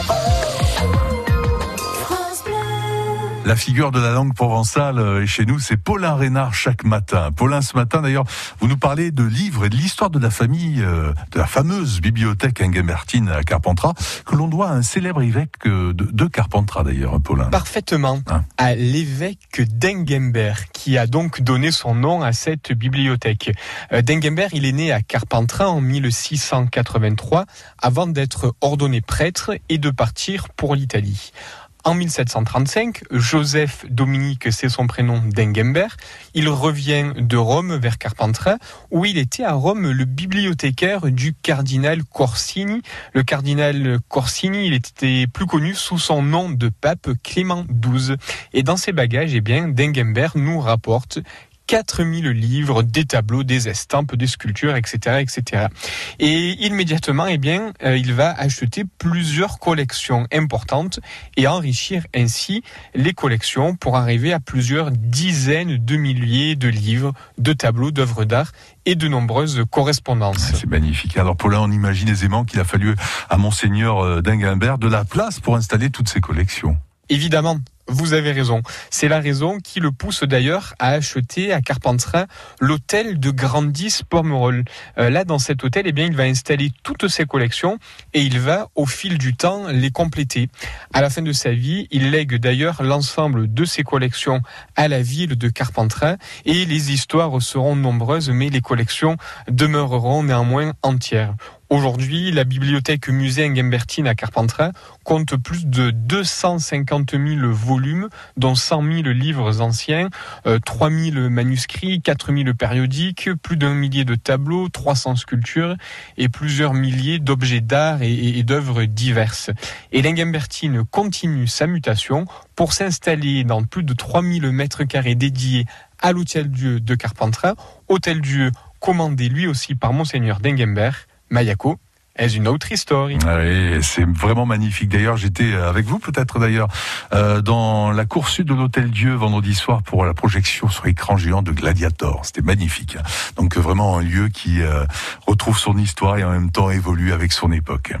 Oh. La figure de la langue provençale euh, chez nous, c'est Paulin Reynard chaque matin. Paulin, ce matin d'ailleurs, vous nous parlez de livres et de l'histoire de la famille, euh, de la fameuse bibliothèque Ingemertine à Carpentras, que l'on doit à un célèbre évêque euh, de, Carpentras d'ailleurs, hein, Paulin. Parfaitement, hein à l'évêque d'Engemberg, qui a donc donné son nom à cette bibliothèque. D'Engemberg, il est né à Carpentras en 1683, avant d'être ordonné prêtre et de partir pour l'Italie. En 1735, Joseph Dominique, c'est son prénom d'Engemberg, il revient de Rome vers Carpentras, où il était à Rome le bibliothécaire du cardinal Corsini. Le cardinal Corsini, il était plus connu sous son nom de pape Clément XII. Et dans ses bagages, eh bien, nous rapporte 4000 livres, des tableaux, des estampes, des sculptures, etc., etc. Et immédiatement, eh bien, euh, il va acheter plusieurs collections importantes et enrichir ainsi les collections pour arriver à plusieurs dizaines de milliers de livres, de tableaux, d'œuvres d'art et de nombreuses correspondances. Ah, c'est magnifique. Alors Paulin, on imagine aisément qu'il a fallu à Monseigneur euh, d'Ingimbert de la place pour installer toutes ces collections. Évidemment, vous avez raison. C'est la raison qui le pousse d'ailleurs à acheter à Carpentras l'hôtel de Grandis Pormerol. Euh, là, dans cet hôtel, eh bien, il va installer toutes ses collections et il va, au fil du temps, les compléter. À la fin de sa vie, il lègue d'ailleurs l'ensemble de ses collections à la ville de Carpentras et les histoires seront nombreuses, mais les collections demeureront néanmoins entières. Aujourd'hui, la bibliothèque musée Ingembertine à Carpentras compte plus de 250 000 volumes, dont 100 000 livres anciens, 3 euh, 000 manuscrits, 4 000 périodiques, plus d'un millier de tableaux, 300 sculptures et plusieurs milliers d'objets d'art et, d'œuvres diverses. Et l'Ingembertine continue sa mutation pour s'installer dans plus de 3 000 mètres carrés dédiés à l'Hôtel-Dieu de Carpentras, Hôtel-Dieu commandé lui aussi par Monseigneur d'Engemberg Mayako est une autre histoire. Oui, c'est vraiment magnifique. D'ailleurs, j'étais avec vous peut-être d'ailleurs euh, dans la cour sud de l'Hôtel Dieu vendredi soir pour la projection sur écran géant de Gladiator. C'était magnifique. Hein. Donc vraiment un lieu qui euh, retrouve son histoire et en même temps évolue avec son époque.